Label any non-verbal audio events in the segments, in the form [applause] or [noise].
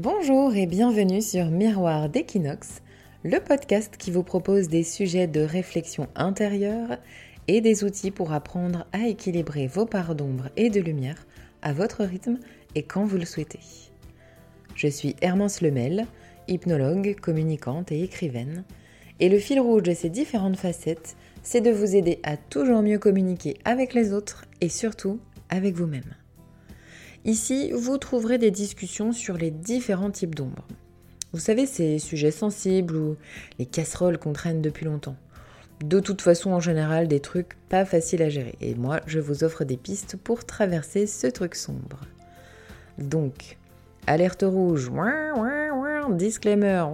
Bonjour et bienvenue sur Miroir d'Equinox, le podcast qui vous propose des sujets de réflexion intérieure et des outils pour apprendre à équilibrer vos parts d'ombre et de lumière à votre rythme et quand vous le souhaitez. Je suis Hermance Lemel, hypnologue, communicante et écrivaine, et le fil rouge de ces différentes facettes, c'est de vous aider à toujours mieux communiquer avec les autres et surtout avec vous-même. Ici, vous trouverez des discussions sur les différents types d'ombre. Vous savez, ces sujets sensibles ou les casseroles qu'on traîne depuis longtemps. De toute façon, en général, des trucs pas faciles à gérer. Et moi, je vous offre des pistes pour traverser ce truc sombre. Donc, alerte rouge, disclaimer,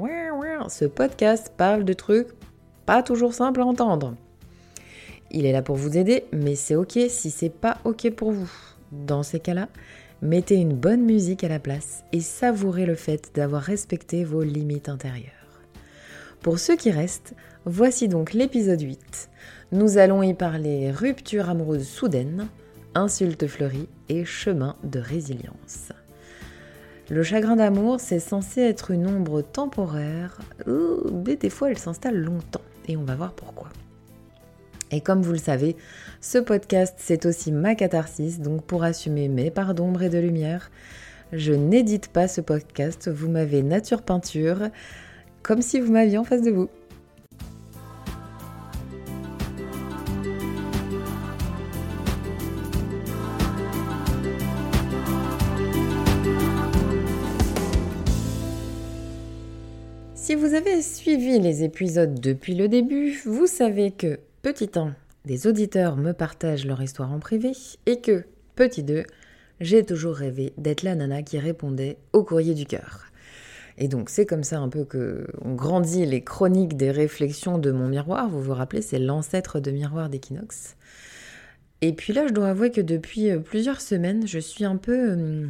ce podcast parle de trucs pas toujours simples à entendre. Il est là pour vous aider, mais c'est ok si c'est pas ok pour vous. Dans ces cas-là, Mettez une bonne musique à la place et savourez le fait d'avoir respecté vos limites intérieures. Pour ceux qui restent, voici donc l'épisode 8. Nous allons y parler rupture amoureuse soudaine, insultes fleuries et chemin de résilience. Le chagrin d'amour, c'est censé être une ombre temporaire, mais des fois elle s'installe longtemps, et on va voir pourquoi. Et comme vous le savez, ce podcast, c'est aussi ma catharsis, donc pour assumer mes parts d'ombre et de lumière, je n'édite pas ce podcast, vous m'avez nature peinture, comme si vous m'aviez en face de vous. Si vous avez suivi les épisodes depuis le début, vous savez que Petit 1, des auditeurs me partagent leur histoire en privé et que, petit 2, j'ai toujours rêvé d'être la nana qui répondait au courrier du cœur. Et donc c'est comme ça un peu que on grandit les chroniques des réflexions de mon miroir. Vous vous rappelez, c'est l'ancêtre de Miroir d'Equinox. Et puis là, je dois avouer que depuis euh, plusieurs semaines, je suis un peu euh,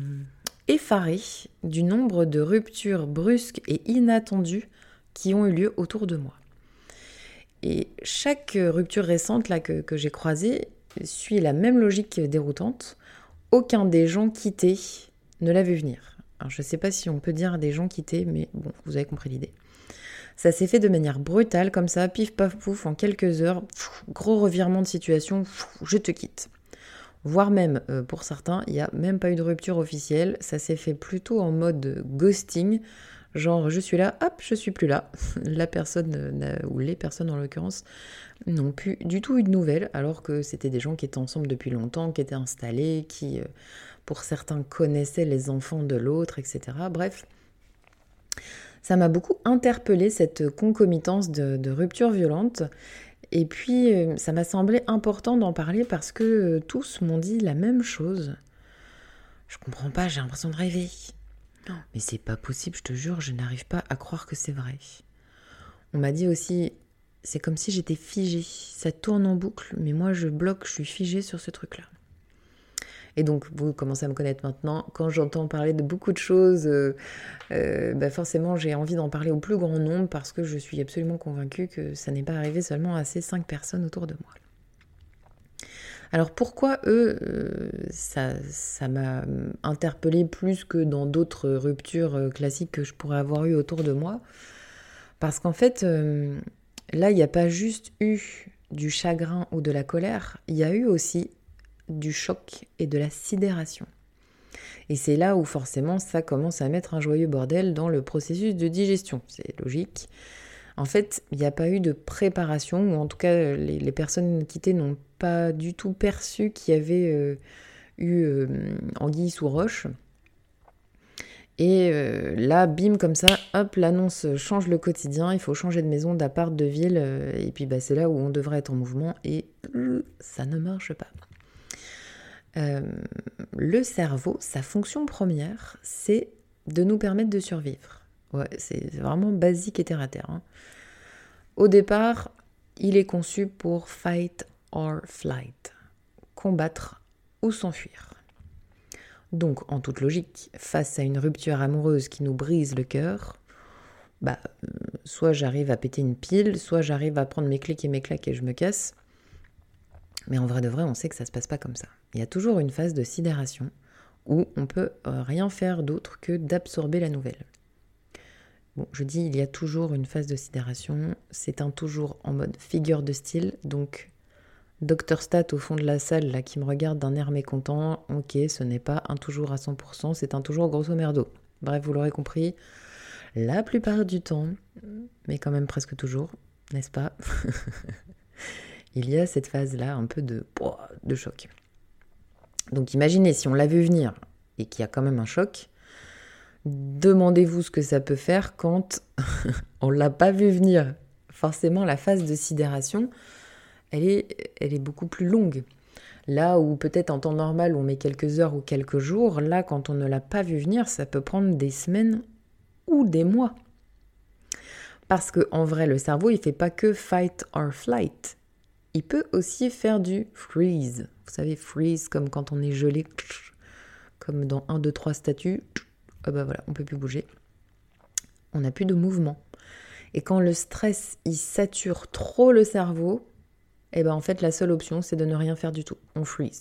effarée du nombre de ruptures brusques et inattendues qui ont eu lieu autour de moi. Et chaque rupture récente là, que, j'ai croisée suit la même logique déroutante. Aucun des gens quittés ne l'a vu venir. Alors je ne sais pas si on peut dire des gens quittés, mais bon, vous avez compris l'idée. Ça s'est fait de manière brutale, comme ça, pif paf pouf, en quelques heures, gros revirement de situation, je te quitte. Voire même, euh, pour certains, il n'y a même pas eu de rupture officielle, ça s'est fait plutôt en mode ghosting, Genre, je suis là, hop, je suis plus là. [laughs] La personne, ou les personnes en l'occurrence, n'ont plus du tout eu de nouvelles, alors que c'était des gens qui étaient ensemble depuis longtemps, qui étaient installés, qui, euh, pour certains, connaissaient les enfants de l'autre, etc. Bref, ça m'a beaucoup interpellé cette concomitance de, de ruptures violentes. Et puis, euh, ça m'a semblé important d'en parler parce que euh, tous m'ont dit la même chose. Je comprends pas, j'ai l'impression de rêver. Non, mais c'est pas possible, je te jure, je n'arrive pas à croire que c'est vrai. On m'a dit aussi, c'est comme si j'étais figée. Ça tourne en boucle, mais moi je bloque, je suis figée sur ce truc-là. Et donc, vous commencez à me connaître maintenant. Quand j'entends parler de beaucoup de choses, euh, euh, bah forcément, j'ai envie d'en parler au plus grand nombre parce que je suis absolument convaincue que ça n'est pas arrivé seulement à ces cinq personnes autour de moi. Alors pourquoi eux, euh, ça, m'a interpellé plus que dans d'autres ruptures euh, classiques que je pourrais avoir eues autour de moi? Parce qu'en fait, euh, là, il n'y a pas juste eu du chagrin ou de la colère, il y a eu aussi du choc et de la sidération. Et c'est là où forcément ça commence à mettre un joyeux bordel dans le processus de digestion. C'est logique. En fait, il n'y a pas eu de préparation, ou en tout cas, les, personnes quittées n'ont pas du tout perçu qu'il y avait euh, eu euh, anguille sous roche. Et euh, là, bim, comme ça, hop, l'annonce change le quotidien, il faut changer de maison, d'appart, de ville, et puis bah, c'est là où on devrait être en mouvement, et ça ne marche pas. le cerveau, sa fonction première, c'est de nous permettre de survivre. C'est vraiment basique et terre à terre. Hein. Au départ, il est conçu pour fight or flight, combattre ou s'enfuir. Donc, en toute logique, face à une rupture amoureuse qui nous brise le cœur, bah, soit j'arrive à péter une pile, soit j'arrive à prendre mes clics et mes claques et je me casse. Mais en vrai de vrai, on sait que ça se passe pas comme ça. Il y a toujours une phase de sidération où on peut euh, rien faire d'autre que d'absorber la nouvelle. Je dis, il y a toujours une phase de sidération, c'est un toujours en mode figure de style, donc Docteur Stat au fond de la salle là qui me regarde d'un air mécontent, ok, ce n'est pas un toujours à 100%, c'est un toujours grosso merdo. Bref, vous l'aurez compris, la plupart du temps, mais quand même presque toujours, n'est-ce pas [laughs] Il y a cette phase-là un peu de, de choc. Donc imaginez si on l'a vu venir et qu'il y a quand même un choc, demandez-vous ce que ça peut faire quand [laughs] on l'a pas vu venir. Forcément, la phase de sidération, elle est, elle est beaucoup plus longue. Là où peut-être en temps normal on met quelques heures ou quelques jours, là quand on ne l'a pas vu venir, ça peut prendre des semaines ou des mois. Parce que en vrai, le cerveau, il fait pas que fight or flight. Il peut aussi faire du freeze. Vous savez, freeze comme quand on est gelé, comme dans 1, 2, 3 statues. Ah bah voilà, on peut plus bouger. On n'a plus de mouvement. Et quand le stress, il sature trop le cerveau, et eh ben en fait la seule option c'est de ne rien faire du tout. On freeze.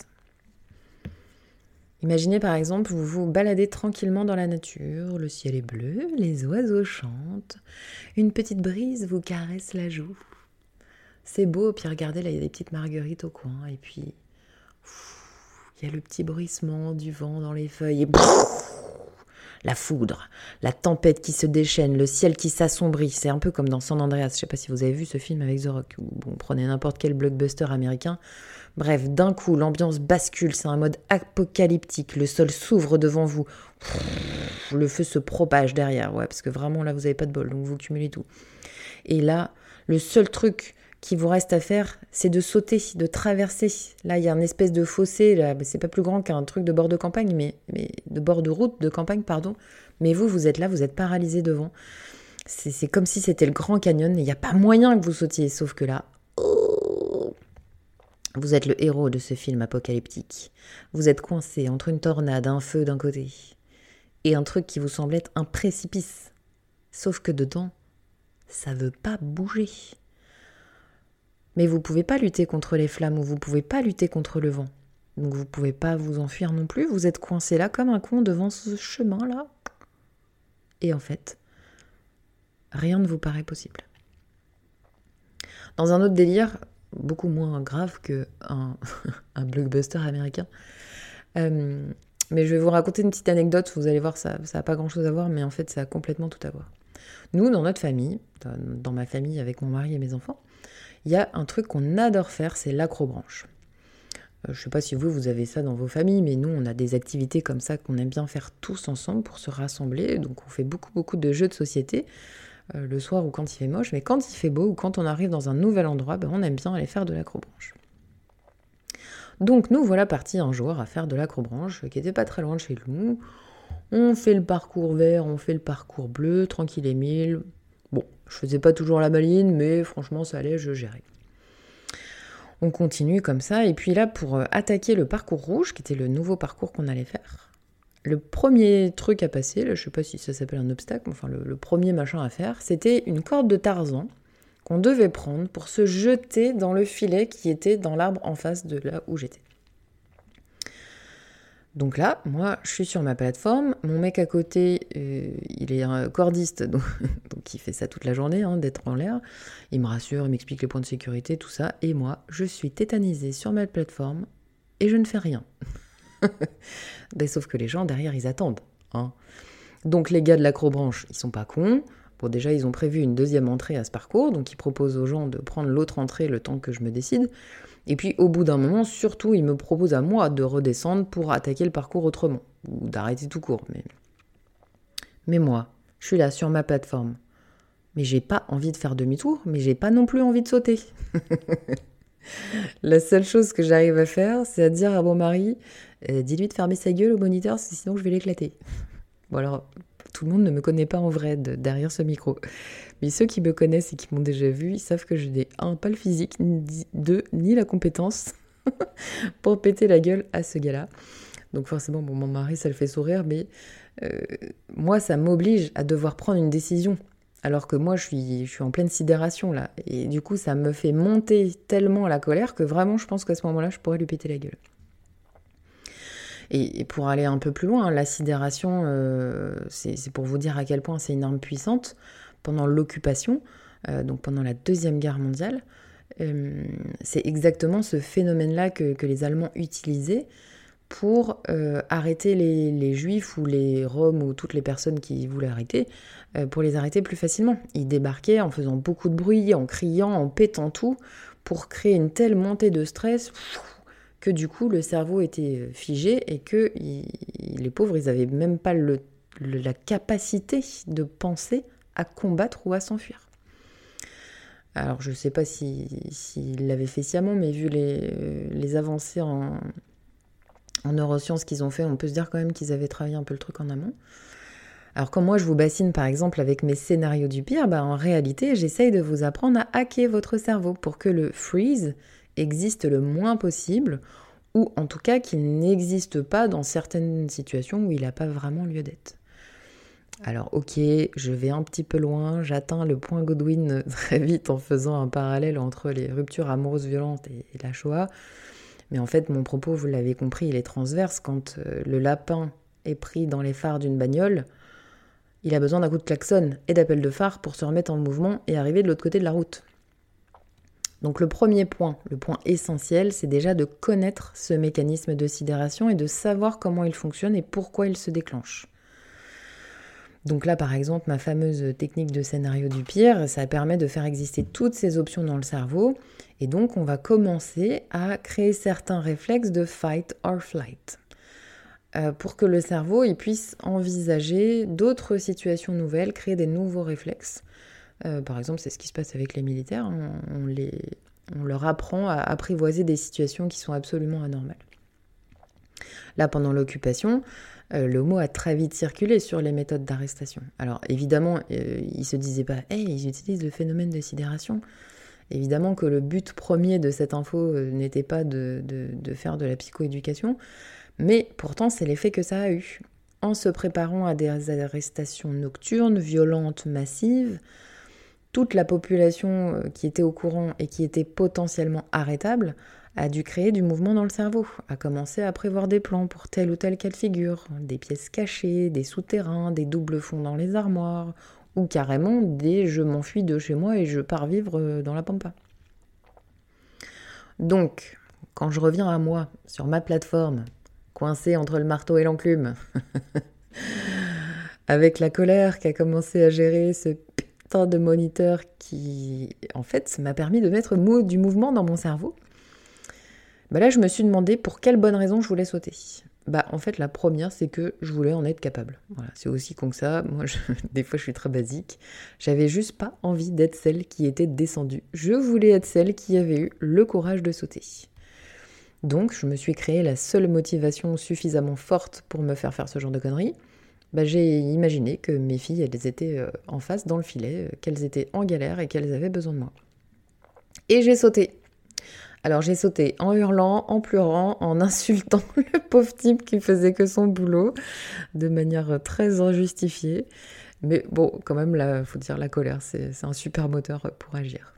Imaginez par exemple, vous vous baladez tranquillement dans la nature, le ciel est bleu, les oiseaux chantent, une petite brise vous caresse la joue. C'est beau, puis regardez, là il y a des petites marguerites au coin, et puis il y a le petit bruissement du vent dans les feuilles, et la foudre, la tempête qui se déchaîne, le ciel qui s'assombrit. C'est un peu comme dans San Andreas. Je sais pas si vous avez vu ce film avec The Rock. Ou bon, prenez n'importe quel blockbuster américain. Bref, d'un coup, l'ambiance bascule. C'est un mode apocalyptique. Le sol s'ouvre devant vous. Le feu se propage derrière. Ouais, parce que vraiment là, vous n'avez pas de bol. Donc vous cumulez tout. Et là, le seul truc qui vous reste à faire, c'est de sauter, de traverser. Là, il y a une espèce de fossé, là, c'est pas plus grand qu'un truc de bord de campagne, mais, de bord de route, de campagne, pardon. Mais vous, vous êtes là, vous êtes paralysé devant. C'est comme si c'était le grand canyon, il n'y a pas moyen que vous sautiez, sauf que là, oh, vous êtes le héros de ce film apocalyptique. Vous êtes coincé entre une tornade, un feu d'un côté, et un truc qui vous semble être un précipice. Sauf que dedans, ça veut pas bouger. Mais vous ne pouvez pas lutter contre les flammes ou vous ne pouvez pas lutter contre le vent. Donc vous ne pouvez pas vous enfuir non plus, vous êtes coincé là comme un con devant ce chemin-là. Et en fait, rien ne vous paraît possible. Dans un autre délire, beaucoup moins grave que un, [laughs] blockbuster américain, euh, mais je vais vous raconter une petite anecdote, vous allez voir, ça n'a pas grand-chose à voir, mais en fait ça a complètement tout à voir. Nous, dans notre famille, dans ma famille avec mon mari et mes enfants, il y a un truc qu'on adore faire, c'est l'acrobranche. Euh, je ne sais pas si vous, vous avez ça dans vos familles, mais nous, on a des activités comme ça qu'on aime bien faire tous ensemble pour se rassembler. Donc, on fait beaucoup, beaucoup de jeux de société euh, le soir ou quand il fait moche. Mais quand il fait beau ou quand on arrive dans un nouvel endroit, ben, on aime bien aller faire de l'acrobranche. Donc, nous voilà partis un jour à faire de l'acrobranche, qui n'était pas très loin de chez nous. On fait le parcours vert, on fait le parcours bleu, tranquille et mille. Bon, je faisais pas toujours la maline, mais franchement, ça allait, je gérais. On continue comme ça, et puis là, pour euh, attaquer le parcours rouge, qui était le nouveau parcours qu'on allait faire, le premier truc à passer, là, je sais pas si ça s'appelle un obstacle, enfin le, le premier machin à faire, c'était une corde de Tarzan qu'on devait prendre pour se jeter dans le filet qui était dans l'arbre en face de là où j'étais. Donc là, moi, je suis sur ma plateforme. Mon mec à côté, euh, il est un cordiste, [laughs] donc, il fait ça toute la journée, hein, d'être en l'air. Il me rassure, il m'explique les points de sécurité, tout ça. Et moi, je suis tétanisée sur ma plateforme et je ne fais rien. Mais [laughs] sauf que les gens derrière, ils attendent. Hein. Donc les gars de l'acrobranche, ils sont pas cons. Bon, déjà, ils ont prévu une deuxième entrée à ce parcours, donc ils proposent aux gens de prendre l'autre entrée le temps que je me décide. Et puis au bout d'un moment, surtout, il me propose à moi de redescendre pour attaquer le parcours autrement, ou d'arrêter tout court. Mais... moi, je suis là sur ma plateforme. Mais j'ai pas envie de faire demi-tour, mais j'ai pas non plus envie de sauter. [laughs] La seule chose que j'arrive à faire, c'est à dire à mon mari, euh, dis-lui de fermer sa gueule au moniteur, sinon je vais l'éclater. Bon alors, tout le monde ne me connaît pas en vrai derrière ce micro. Mais ceux qui me connaissent et qui m'ont déjà vu, ils savent que je n'ai un, pas le physique, ni deux, ni la compétence [laughs] pour péter la gueule à ce gars-là. Donc forcément, bon, mon mari, ça le fait sourire, mais euh, moi, ça m'oblige à devoir prendre une décision. Alors que moi, je suis, je suis en pleine sidération là. Et du coup, ça me fait monter tellement la colère que vraiment, je pense qu'à ce moment-là, je pourrais lui péter la gueule. Et, pour aller un peu plus loin, la sidération, euh, c'est pour vous dire à quel point c'est une arme puissante. Pendant l'occupation, euh, donc pendant la Deuxième Guerre mondiale, euh, c'est exactement ce phénomène-là que, les Allemands utilisaient pour arrêter les, Juifs ou les Roms ou toutes les personnes qui voulaient arrêter, pour les arrêter plus facilement. Ils débarquaient en faisant beaucoup de bruit, en criant, en pétant tout, pour créer une telle montée de stress que du coup le cerveau était euh, figé et que les pauvres, ils n'avaient même pas la capacité de penser à combattre ou à s'enfuir. Alors je ne sais pas s'il si, fait sciemment, mais vu les, les avancées en, en neurosciences qu'ils ont fait, on peut se dire quand même qu'ils avaient travaillé un peu le truc en amont. Alors quand moi je vous bassine par exemple avec mes scénarios du pire, bah en réalité j'essaye de vous apprendre à hacker votre cerveau pour que le freeze, existe le moins possible, ou en tout cas qu'il n'existe pas dans certaines situations où il n'a pas vraiment lieu d'être. Alors ok, je vais un petit peu loin, j'atteins le point Godwin [laughs] très vite en faisant un parallèle entre les ruptures amoureuses violentes et, la Shoah. Mais en fait, mon propos, vous l'avez compris, il est transverse. Quand euh, le lapin est pris dans les phares d'une bagnole, il a besoin d'un coup de klaxon et d'appel de phare pour se remettre en mouvement et arriver de l'autre côté de la route. Donc le premier point, le point essentiel, c'est déjà de connaître ce mécanisme de sidération et de savoir comment il fonctionne et pourquoi il se déclenche. Donc là, par exemple, ma fameuse technique de scénario du pire, ça permet de faire exister toutes ces options dans le cerveau. Et donc, on va commencer à créer certains réflexes de fight or flight. Euh, pour que le cerveau il puisse envisager d'autres situations nouvelles, créer des nouveaux réflexes. Euh, par exemple, c'est ce qui se passe avec les militaires. On, les, on leur apprend à apprivoiser des situations qui sont absolument anormales. Là, pendant l'occupation, euh, le mot a très vite circulé sur les méthodes d'arrestation. Alors évidemment, euh, ils se disaient pas Hey, ils utilisent le phénomène de sidération. Évidemment que le but premier de cette info n'était pas de, de, faire de la psychoéducation, mais pourtant c'est l'effet que ça a eu. En se préparant à des arrestations nocturnes, violentes, massives, toute la population euh, qui était au courant et qui était potentiellement arrêtable a dû créer du mouvement dans le cerveau, a commencé à prévoir des plans pour telle ou telle cas de figure, des pièces cachées, des souterrains, des doubles fonds dans les armoires, ou carrément des je m'enfuis de chez moi et je pars vivre euh, dans la pampa. Donc, quand je reviens à moi, sur ma plateforme, coincée entre le marteau et l'enclume, [laughs] avec la colère qui a commencé à gérer ce de moniteur qui, en fait, m'a permis de mettre du mouvement dans mon cerveau. Bah là, je me suis demandé pour quelle bonne raison je voulais sauter. Bah, en fait, la première, c'est que je voulais en être capable. Voilà, c'est aussi con que ça. Moi, [laughs] des fois, je suis très basique. J'avais juste pas envie d'être celle qui était descendue. Je voulais être celle qui avait eu le courage de sauter. Donc, je me suis créé la seule motivation suffisamment forte pour me faire faire ce genre de conneries. Bah, j'ai imaginé que mes filles, elles étaient euh, en face dans le filet, euh, qu'elles étaient en galère et qu'elles avaient besoin de moi. Et j'ai sauté. Alors j'ai sauté en hurlant, en pleurant, en insultant [laughs] le pauvre type qui faisait que son boulot de manière euh, très injustifiée. Mais bon, quand même, il faut dire la colère, c'est un super moteur pour agir.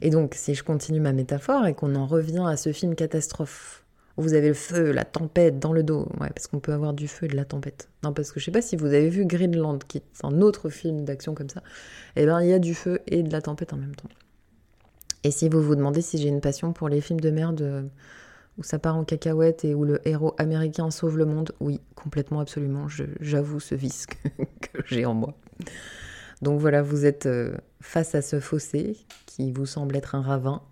Et donc, si je continue ma métaphore et qu'on en revient à ce film catastrophe vous avez le feu, la tempête dans le dos. Ouais, parce qu'on peut avoir du feu et de la tempête. Non, parce que je sais pas si vous avez vu Greenland, qui est un autre film d'action comme ça. Eh bien, il y a du feu et de la tempête en même temps. Et si vous vous demandez si j'ai une passion pour les films de merde euh, où ça part en cacahuète et où le héros américain sauve le monde, oui, complètement, absolument. J'avoue ce vice [laughs] que, j'ai en moi. Donc voilà, vous êtes euh, face à ce fossé qui vous semble être un ravin.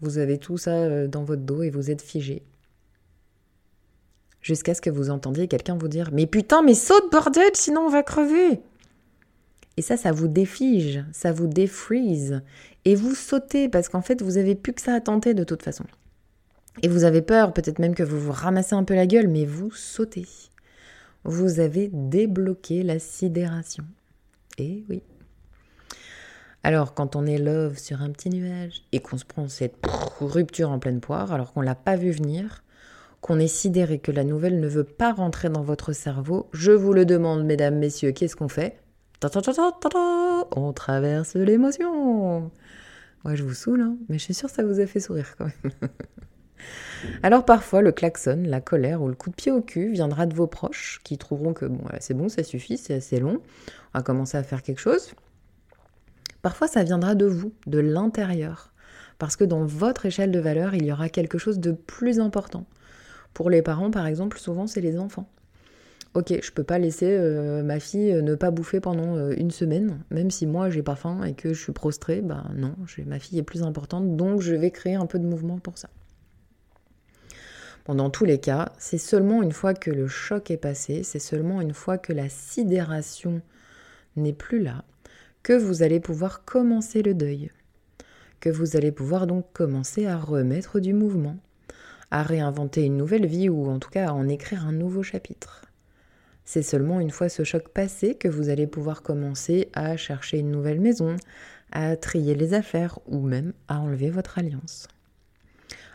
Vous avez tout ça euh, dans votre dos et vous êtes figé jusqu'à ce que vous entendiez quelqu'un vous dire Mais putain, mais saute bordel, sinon on va crever Et ça, ça vous défige, ça vous défreeze. Et vous sautez parce qu'en fait, vous avez plus que ça à tenter de toute façon. Et vous avez peur, peut-être même que vous vous ramassez un peu la gueule, mais vous sautez. Vous avez débloqué la sidération. Et oui. Alors, quand on est love sur un petit nuage et qu'on se prend cette rupture en pleine poire, alors qu'on l'a pas vu venir, qu'on est sidéré que la nouvelle ne veut pas rentrer dans votre cerveau, je vous le demande, mesdames, messieurs, qu'est-ce qu'on fait? On traverse l'émotion. Ouais, je vous saoule, hein, mais je suis sûre que ça vous a fait sourire quand même. [laughs] Alors parfois, le klaxon, la colère ou le coup de pied au cul viendra de vos proches qui trouveront que bon, c'est bon, ça suffit, c'est assez long, on va commencer à faire quelque chose. Parfois, ça viendra de vous, de l'intérieur, parce que dans votre échelle de valeur, il y aura quelque chose de plus important. Pour les parents, par exemple, souvent, c'est les enfants. Ok, je peux pas laisser euh, ma fille euh, ne pas bouffer pendant euh, une semaine, même si moi j'ai pas faim et que je suis prostrée, bah non, ma fille est plus importante, donc je vais créer un peu de mouvement pour ça. Dans tous les cas, c'est seulement une fois que le choc est passé, c'est seulement une fois que la sidération n'est plus là, que vous allez pouvoir commencer le deuil, que vous allez pouvoir donc commencer à remettre du mouvement, à réinventer une nouvelle vie ou en tout cas à en écrire un nouveau chapitre. C'est seulement une fois ce choc passé que vous allez pouvoir commencer à chercher une nouvelle maison, à trier les affaires ou même à enlever votre alliance.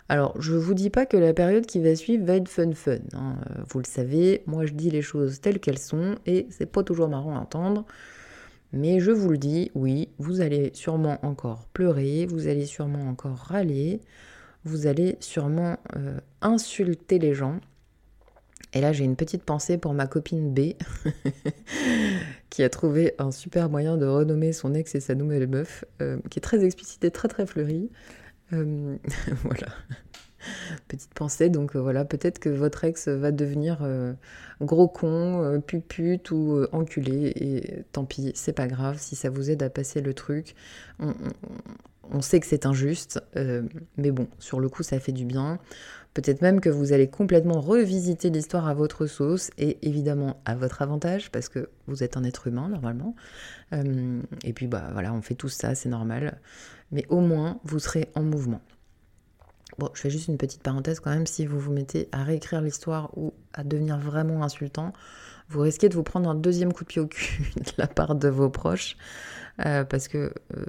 Alors, je ne vous dis pas que la période qui va suivre va être fun fun. Hein. Vous le savez, moi je dis les choses telles qu'elles sont et c'est pas toujours marrant à entendre. Mais je vous le dis, oui, vous allez sûrement encore pleurer, vous allez sûrement encore râler, vous allez sûrement euh, insulter les gens. Et là, j'ai une petite pensée pour ma copine B, [laughs] qui a trouvé un super moyen de renommer son ex et sa nouvelle meuf, euh, qui est très explicite et très très fleurie. Euh, [laughs] voilà. Petite pensée, donc voilà, peut-être que votre ex va devenir gros con, pupute ou enculé, et tant pis, c'est pas grave, si ça vous aide à passer le truc, sait que c'est injuste, euh, mais bon, sur le coup, ça fait du bien. Peut-être même que vous allez complètement revisiter l'histoire à votre sauce et évidemment à votre avantage parce que vous êtes un être humain normalement. Euh, et puis bah voilà, on fait tout ça, c'est normal. Mais au moins, vous serez en mouvement. Bon, je fais juste une petite parenthèse quand même, si vous vous mettez à réécrire l'histoire ou à devenir vraiment insultant, vous risquez de vous prendre un deuxième coup de pied au cul [laughs] de la part de vos proches. Euh, parce que euh,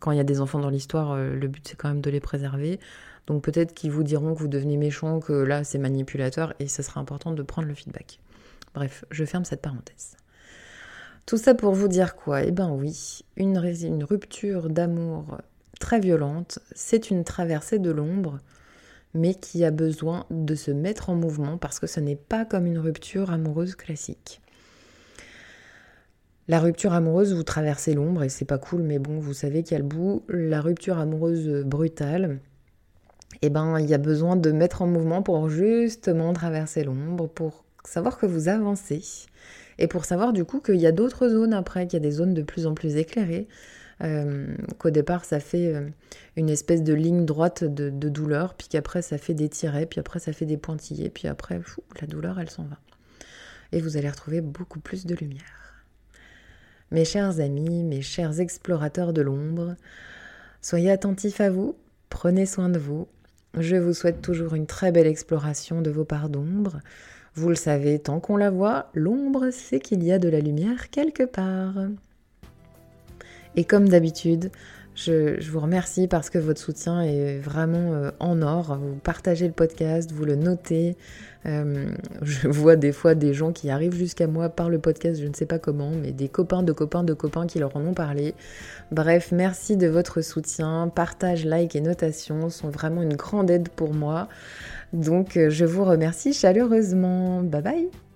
quand il y a des enfants dans l'histoire, euh, le but c'est quand même de les préserver. Donc peut-être qu'ils vous diront que vous devenez méchant, que là c'est manipulateur, et ça sera important de prendre le feedback. Bref, je ferme cette parenthèse. Tout ça pour vous dire quoi? Eh ben oui, une, une rupture d'amour très violente, c'est une traversée de l'ombre, mais qui a besoin de se mettre en mouvement parce que ce n'est pas comme une rupture amoureuse classique. La rupture amoureuse, vous traversez l'ombre et c'est pas cool, mais bon, vous savez qu'il y a le bout. La rupture amoureuse brutale, eh ben, il y a besoin de mettre en mouvement pour justement traverser l'ombre, pour savoir que vous avancez et pour savoir du coup qu'il y a d'autres zones après, qu'il y a des zones de plus en plus éclairées, euh, qu'au départ ça fait euh, une espèce de ligne droite de, douleur, puis qu'après ça fait des tirets, puis après ça fait des pointillés, puis après la douleur elle s'en va. Et vous allez retrouver beaucoup plus de lumière. Mes chers amis, mes chers explorateurs de l'ombre, soyez attentifs à vous, prenez soin de vous. Je vous souhaite toujours une très belle exploration de vos parts d'ombre. Vous le savez, tant qu'on la voit, l'ombre, c'est qu'il y a de la lumière quelque part. Et comme d'habitude, je, vous remercie parce que votre soutien est vraiment euh, en or. Vous partagez le podcast, vous le notez. Euh, je vois des fois des gens qui arrivent jusqu'à moi par le podcast, je ne sais pas comment, mais des copains de copains de copains qui leur en ont parlé. Bref, merci de votre soutien. Partage, like et notation sont vraiment une grande aide pour moi. Donc euh, je vous remercie chaleureusement. Bye bye